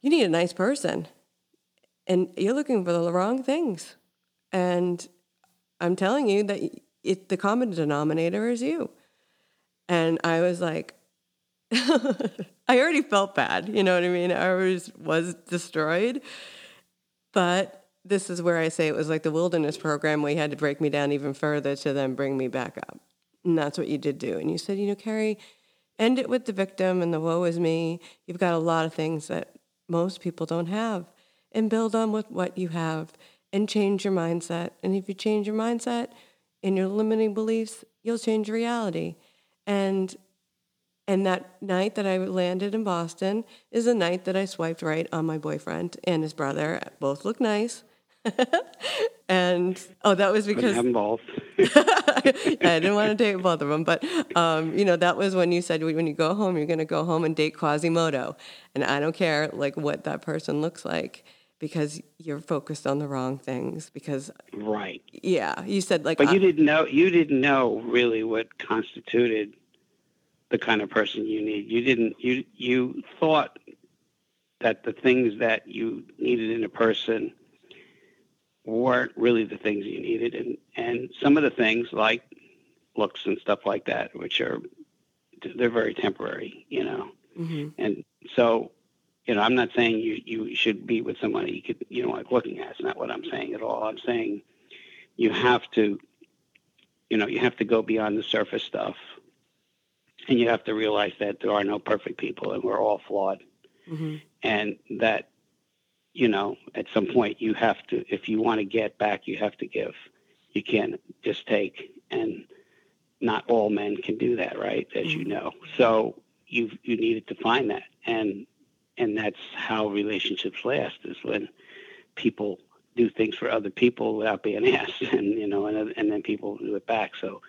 you need a nice person, and you're looking for the wrong things, and I'm telling you that it, the common denominator is you, and I was like. I already felt bad, you know what I mean? I was was destroyed. But this is where I say it was like the wilderness program where you had to break me down even further to then bring me back up. And that's what you did do. And you said, you know, Carrie, end it with the victim and the woe is me. You've got a lot of things that most people don't have. And build on with what you have and change your mindset. And if you change your mindset and your limiting beliefs, you'll change reality. And and that night that I landed in Boston is the night that I swiped right on my boyfriend and his brother. Both look nice. and oh, that was because both. I didn't want to date both of them, but um, you know that was when you said when you go home, you're going to go home and date Quasimodo, and I don't care like what that person looks like because you're focused on the wrong things. Because right, yeah, you said like, but you didn't know you didn't know really what constituted the kind of person you need. You didn't you you thought that the things that you needed in a person weren't really the things you needed and and some of the things like looks and stuff like that which are they're very temporary you know mhm. and so you know i'm not saying you you should be with somebody you could you know like looking at. It's not what i'm saying at all. I'm saying you have to you know you have to go beyond the surface stuff. And you have to realize that there are no perfect people and we're all flawed. Mhm. and that you know at some point you have to if you want to get back you have to give. You can't just take and not all men can do that right? As you know. So you you needed to find that. And and that's how relationships last is when people do things for other people without being asked and you know and, and then people do it back. So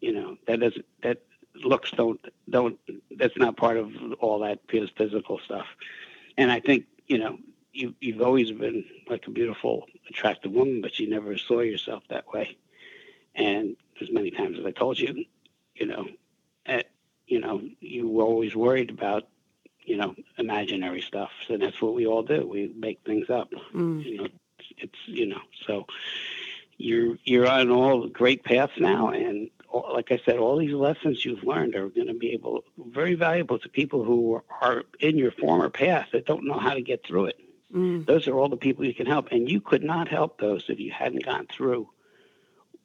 you know that doesn't that looks don't don't that's not part of all that physical stuff. And i think you know you you've always been like a beautiful attractive woman but you never saw yourself that way. And as many times as i told you you know at, you know you were always worried about you know imaginary stuff. So that's what we all do. We make things up. Mm. you know it's, you know so you're you're on all great paths now. And all, like i said all these lessons you've learned are going to be able very valuable to people who are in your former path that don't know how to get through it. Mm. those are all the people you can help. And you could not help those if you hadn't gone through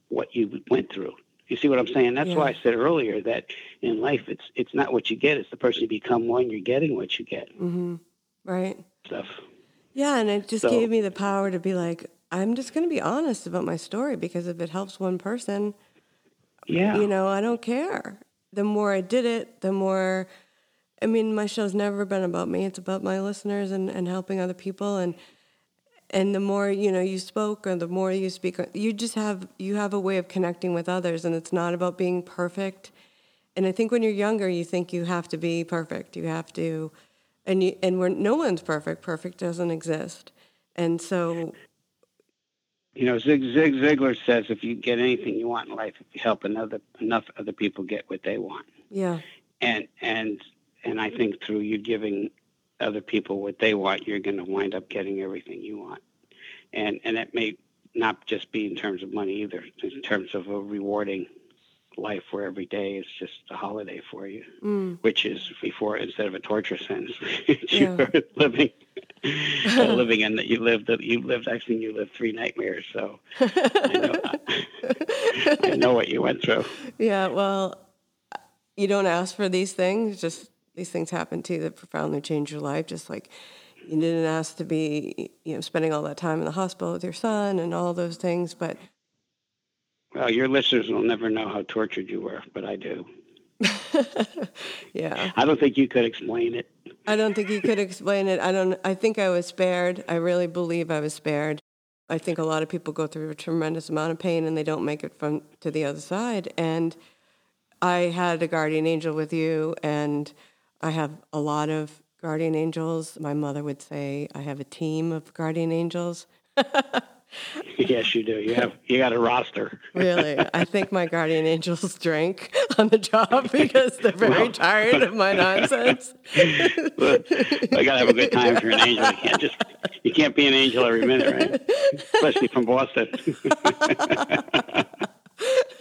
what you went through you see what i'm saying that's why i said earlier that in life it's it's not what you get it's the person you become when you're getting what you get Mm-hmm. Right. stuff Yeah, and it just So- gave me the power to be like, I'm just going to be honest about my story because if it helps one person, yeah you know, I don't care. The more I did it, the more. I mean, my show's never been about me. It's about my listeners and, and helping other people. And and the more you know you spoke, or the more you speak, you just have you have a way of connecting with others, and it's not about being perfect. And I think when you're younger, you think you have to be perfect. You have to, and you, and when no one's perfect, perfect doesn't exist. And so, You know, Zig, Zig Ziglar says if you get anything you want in life, if you help another enough other people get what they want, yeah, and and and I think through you giving other people what they want, you're going to wind up getting everything you want, and and it may not just be in terms of money either, in terms of a rewarding life where every day is just a holiday for you, mm, which is before instead of a torture sentence, you're living. uh, living in that you lived you lived I've seen you live three nightmares so I know, I know what you went through. yeah. Well, you don't ask for these things; just these things happen to you that profoundly change your life. Just like you didn't ask to be, you know, spending all that time in the hospital with your son and all those things, but Well, your listeners will never know how tortured you were, but I do. yeah. I don't think you could explain it. I don't think you could explain it. I don't. I think I was spared. I really believe I was spared. I think a lot of people go through a tremendous amount of pain and they don't make it from to the other side. And I had a guardian angel with you, and I have a lot of guardian angels. My mother would say I have a team of guardian angels. yes, you do. You have you got a roster. Really, I think my guardian angels drink on the job because they're very Well- tired of my nonsense. But I gotta have a good time if you're an angel. You can't just you can't be an angel every minute, right? Especially from Boston.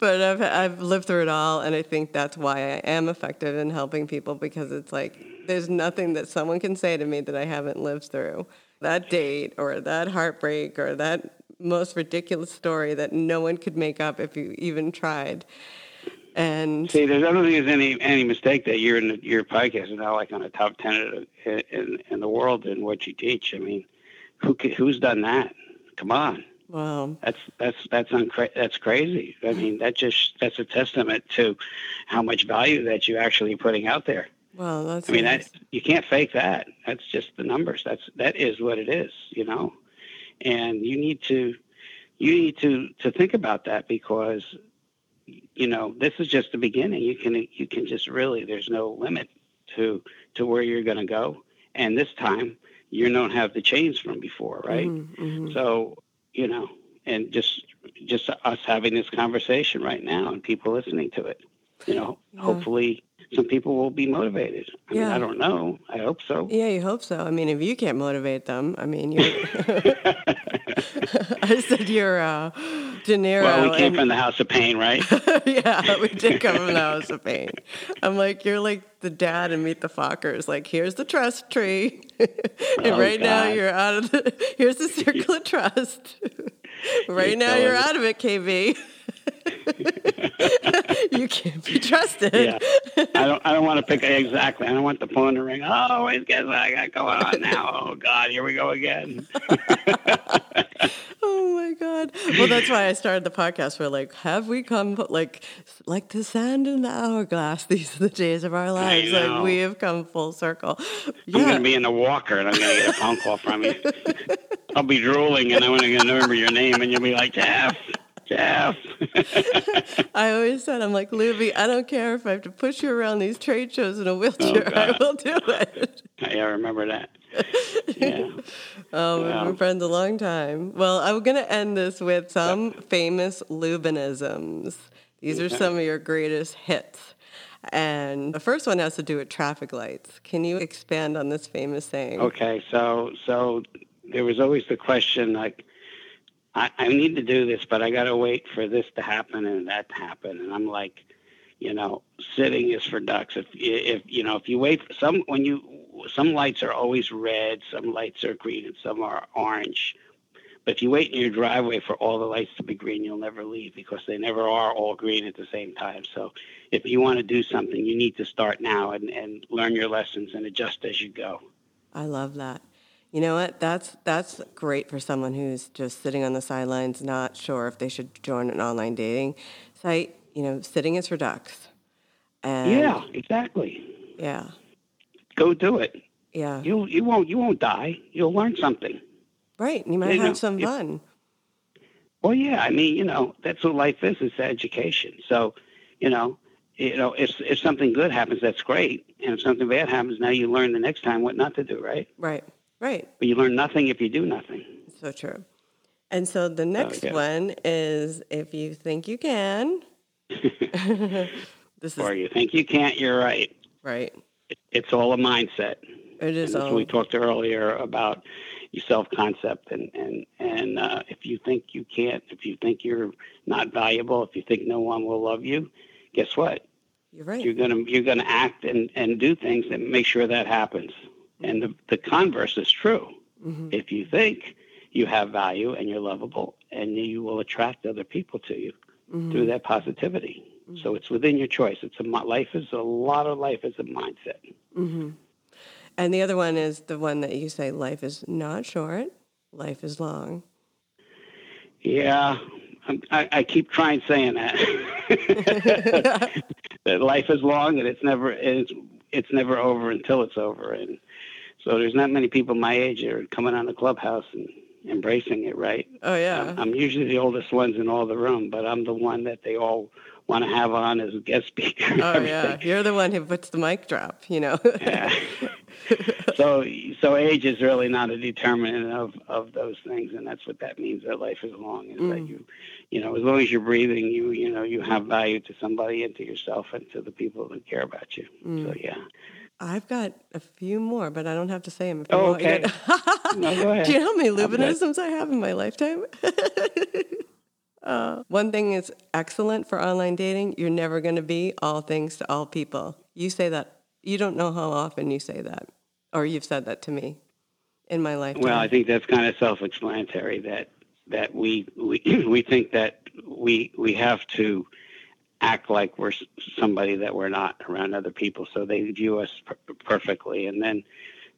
but I've I've lived through it all, and I think that's why I am effective in helping people because it's like there's nothing that someone can say to me that I haven't lived through. That date or that heartbreak or that most ridiculous story that no one could make up if you even tried. And See, there's I don't think there's any any mistake that you're in the, your podcast is now like on a top ten in, in in the world in what you teach. I mean, who who's done that? Come on. Well, That's that's that's uncra- that's crazy. I mean, that just that's a testament to how much value that you're actually putting out there. well, that's I mean, nice. that you can't fake that. That's just the numbers. That's that is what it is, you know. And you need to you need to to think about that because you know this is just the beginning. You can you can just really there's no limit to to where you're going to go, and this time you don't have the chains from before, right? Mm-hmm, mm-hmm. So you know, and just just us having this conversation right now and people listening to it, you know, Yeah. hopefully some people will be motivated. I mean, Yeah. I don't know. I hope so. Yeah, you hope so. I mean, if you can't motivate them, I mean, you're. I said you're uh, De Niro. well, we came and- from the house of pain, right? yeah, we did come from the house of pain. I'm like, you're like the dad and Meet the Fockers. Like, here's the trust tree, and Oh, right now you're out of the. Here's the circle of trust. right You're now you're killing out of it, KB. you can't be trusted. yeah. I don't. I don't want to pick exactly. I don't want the phone to ring. Oh, wait, guess what I got going on now? Oh God, here we go again. Oh my god. Well, that's why I started the podcast. We're like, have we come like like the sand in the hourglass? These are the days of our lives. Like we have come full circle. I'm Yeah. to be in the walker and I'm going to get a phone call from you. I'll be drooling and I'm going to remember your name and you'll be like, Jeff, Jeff. I always said, I'm like, Luby, I don't care if I have to push you around these trade shows in a wheelchair. Oh, I will do it. yeah, I remember that. Yeah. Oh, we've been friends a long time. Well, I'm going to end this with some famous Lubinisms. These are Okay. some of your greatest hits. And the first one has to do with traffic lights. Can you expand on this famous saying? Okay, so so there was always the question like, I, I need to do this, but I got to wait for this to happen and that to happen, and I'm like, you know, sitting is for ducks. If if you know if you wait some when you some lights are always red, some lights are green, and some are orange. But if you wait in your driveway for all the lights to be green, you'll never leave because they never are all green at the same time. So if you want to do something, you need to start now and, and learn your lessons and adjust as you go. I love that. You know what? That's that's great for someone who's just sitting on the sidelines, not sure if they should join an online dating site. You know, sitting is for ducks. And Yeah, exactly. yeah, Go do it. yeah. You you won't you won't die. You'll learn something. Right. You might You have know, some if- fun. Well, yeah. I mean, you know, that's what life is. It's education. So, you know, you know, if if something good happens, that's great. And if something bad happens, now you learn the next time what not to do. Right? Right. Right. But you learn nothing if you do nothing. So true. And so the next yeah. one is if you think you can. this Or is you think you can't, you're right. right. It's all a mindset. It is all we talked earlier about your self concept and and and uh, if you think you can't, if you think you're not valuable, if you think no one will love you, guess what? you're right. You're gonna you're gonna act and and do things that make sure that happens. And the the converse is true. Mhm. If you think you have value and you're lovable, and you will attract other people to you Mhm. through that positivity. So it's within your choice. It's a life is a lot of life is a mindset. hmm And the other one is the one that you say life is not short, life is long. Yeah, I'm, I, I keep trying saying that. that life is long and it's never it's it's never over until it's over. And so there's not many people my age that are coming on the clubhouse and embracing it. Right? Oh yeah. I'm, I'm usually the oldest ones in all the room, but I'm the one that they all want to have on as a guest speaker. Oh yeah. You're the one who puts the mic drop, you know. Yeah. so so age is really not a determinant of of those things and that's what that means that life is long is that Mm. you you know as long as you're breathing you you know you have value to somebody and to yourself and to the people that care about you Mm. so yeah I've got a few more, but I don't have to say them. If Oh. You okay. No, go ahead. Do you know how many I'm lubinisms I have in my lifetime? uh, one thing is excellent for online dating. You're never going to be all things to all people. You say that. You don't know how often you say that, or you've said that to me in my lifetime. well i think that's kind of self-explanatory that that we we we think that we we have to act like we're somebody that we're not around other people so they view us per- perfectly. And then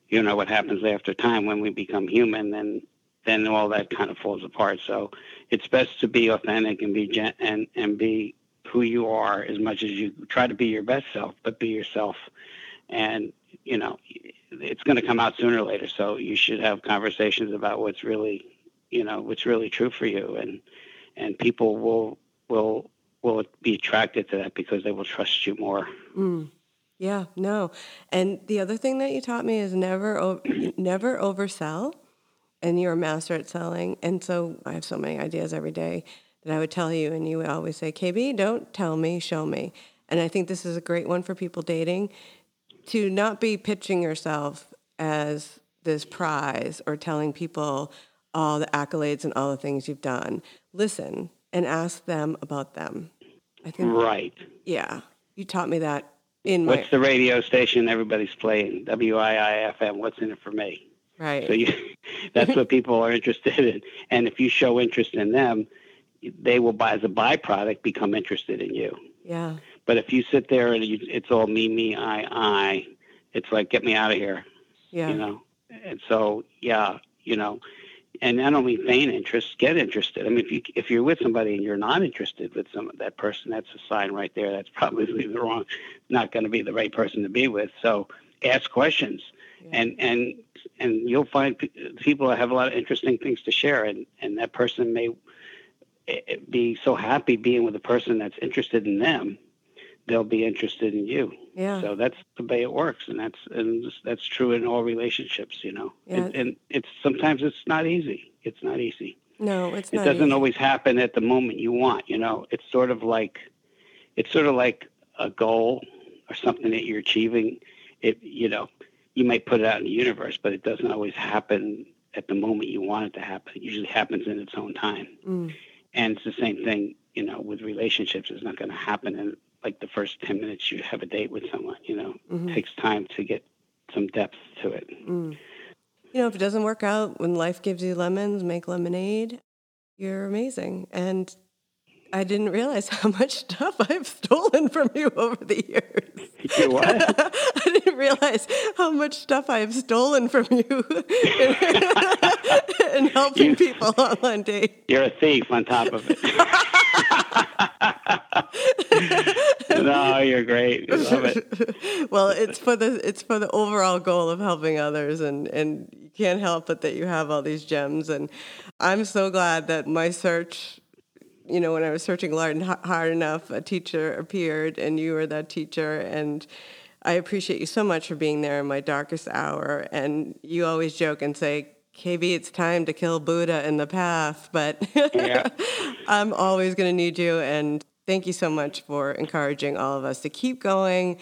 you know what happens after time when we become human then then all that kind of falls apart. So it's best to be authentic and be gen- and and be who you are as much as you try to be your best self but be yourself. And you know it's going to come out sooner or later so you should have conversations about what's really you know what's really true for you, and and people will will will be attracted to that because they will trust you more. Mm. Yeah, no. And the other thing that you taught me is never never oversell. And you're a master at selling. And so I have so many ideas every day that I would tell you, and you would always say, KB, don't tell me, show me. And I think this is a great one for people dating to not be pitching yourself as this prize or telling people all the accolades and all the things you've done. Listen and ask them about them. I think right. Yeah. You taught me that in What's the radio station everybody's playing? WIIFM. What's in it for me? Right. So you, that's what people are interested in. And if you show interest in them, they will, buy, as a byproduct, become interested in you. Yeah. But if you sit there and you, it's all me, me, I, I, it's like get me out of here. Yeah. You know. And so yeah, you know, and not only feign interest, get interested. I mean, if you if you're with somebody and you're not interested with some that person, that's a sign right there. That's probably the wrong, not going to be the right person to be with. So ask questions, yeah. and and and you'll find people that have a lot of interesting things to share, and and that person may eh, eh, be so happy being with a person that's interested in them they'll be interested in you. Yeah. So that's the way it works, and that's and that's true in all relationships, you know. Yeah. And, and it's sometimes it's not easy. It's not easy. No, it's not. It doesn't easy. always happen at the moment you want. You know, it's sort of like it's sort of like a goal or something that you're achieving. It you know you might put it out in the universe, but it doesn't always happen at the moment you want it to happen. It usually happens in its own time. Mm. And it's the same thing, you know, with relationships. It's not going to happen in like the first 10 minutes you have a date with someone, you know, mm-hmm. it takes time to get some depth to it. Mm. You know, if it doesn't work out, when life gives you lemons, make lemonade, you're amazing. And I didn't realize how much stuff I've stolen from you over the years. You what? I didn't realize how much stuff I've stolen from you in helping you, people online dates. You're a thief on top of it. no, you're great. Love it. well, it's for the it's for the overall goal of helping others, and and you can't help but that you have all these gems. And I'm so glad that my search, you know, when I was searching hard, hard enough, a teacher appeared, and you were that teacher, and. I appreciate you so much for being there in my darkest hour. And you always joke and say, KB, it's time to kill Buddha in the path, but yeah. I'm always going to need you. And thank you so much for encouraging all of us to keep going,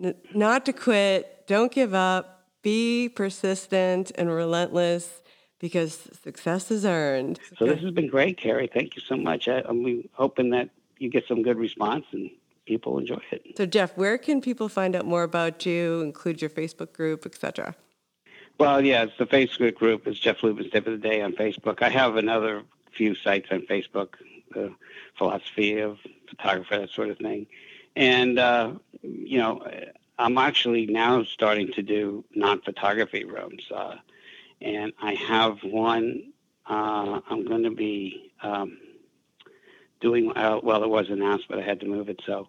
n- not to quit, don't give up, be persistent and relentless because success is earned. So this has been great, Carrie. Thank you so much. I, I'm hoping that you get some good response and people enjoy it. So Jeff, where can people find out more about you, include your Facebook group, etc.? Well, yeah, it's the Facebook group. It's Jeff Lubin's Tip of the Day on Facebook. I have another few sites on Facebook, the philosophy of photography, that sort of thing. And, uh, you know, I'm actually now starting to do non-photography rooms. Uh, and I have one, uh, I'm going to be um, doing, uh, well, it was announced, but I had to move it. So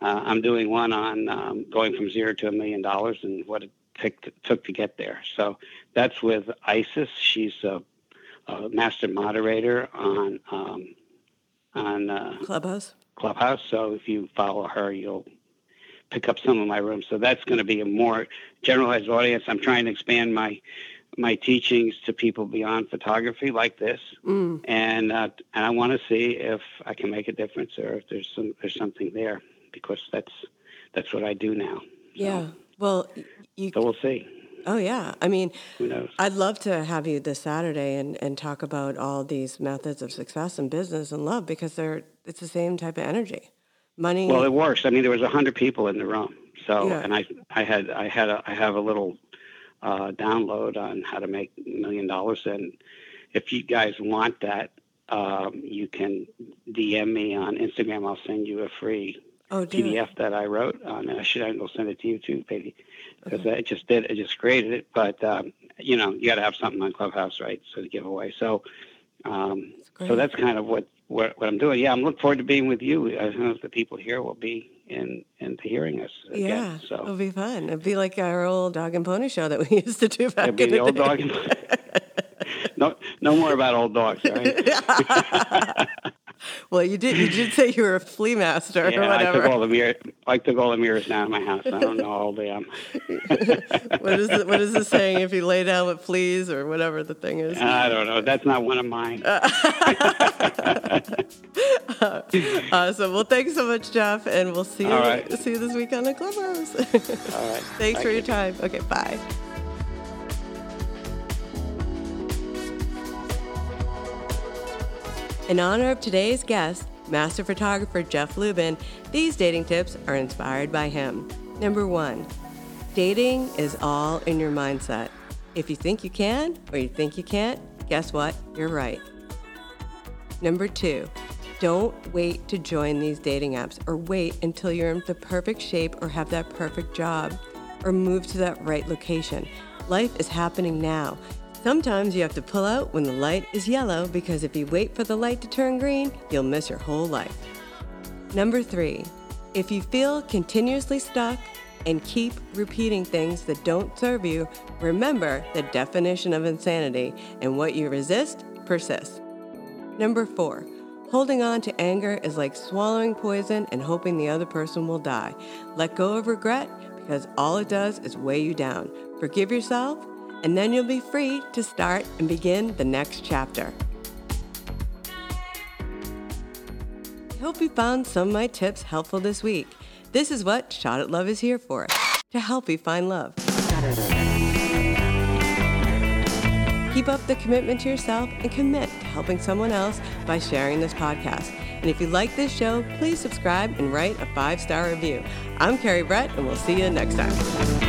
uh, I'm doing one on um, going from zero to a million dollars and what it took to, took to get there. So that's with Isis. She's a, a master moderator on um, on uh, Clubhouse. Clubhouse. So if you follow her, you'll pick up some of my rooms. So that's going to be a more generalized audience. I'm trying to expand my my teachings to people beyond photography like this, mm. and uh, and I want to see if I can make a difference or if there's some there's something there because that's that's what I do now. So. Yeah. Well, you, so we'll see. Oh yeah, I mean, who knows? I'd love to have you this Saturday and, and talk about all these methods of success in business and love because they're it's the same type of energy. Money. Well, it works. I mean, there was a hundred people in the room, so yeah. and I I had I had a, I have a little uh, download on how to make a million dollars, and if you guys want that, um, you can DM me on Instagram. I'll send you a free oh, PDF that I wrote on it. I should I go send it to you too, baby, because okay. I just did. it just created it, but um, you know, you got to have something on Clubhouse, right? So to give away. So, um, so that's kind of what, what what I'm doing. Yeah, I'm looking forward to being with you. I don't know if the people here will be in into hearing us. Again, yeah, so it'll be fun. It'll be like our old dog and pony show that we used to do back It'll be in the, the old day. dog and no, no more about old dogs. Right? well, you did. You did say you were a flea master yeah, or whatever. I took all the mirrors. I took all the mirrors down in my house. I don't know all I am. Um, what is it? What is the saying? If you lay down with fleas or whatever the thing is. I don't know. That's not one of mine. awesome. Well, thanks so much, Jeff, and we'll see you. Right. See you this week on the Clubhouse. All right. Thanks Thank for your time. Okay, bye. In honor of today's guest, master photographer Jeff Lubin, these dating tips are inspired by him. Number one, dating is all in your mindset. If you think you can or you think you can't, guess what? You're right. Number two, don't wait to join these dating apps or wait until you're in the perfect shape or have that perfect job or move to that right location. Life is happening now. Sometimes you have to pull out when the light is yellow because if you wait for the light to turn green, you'll miss your whole life. Number three, if you feel continuously stuck and keep repeating things that don't serve you, remember the definition of insanity and what you resist persists. Number four, holding on to anger is like swallowing poison and hoping the other person will die. Let go of regret because all it does is weigh you down. Forgive yourself, and then you'll be free to start and begin the next chapter. I hope you found some of my tips helpful this week. This is what Shot at Love is here for to help you find love. Keep up the commitment to yourself and commit to helping someone else by sharing this podcast. And if you like this show, please subscribe and write a five star review. I'm Carrie Brett, and we'll see you next time.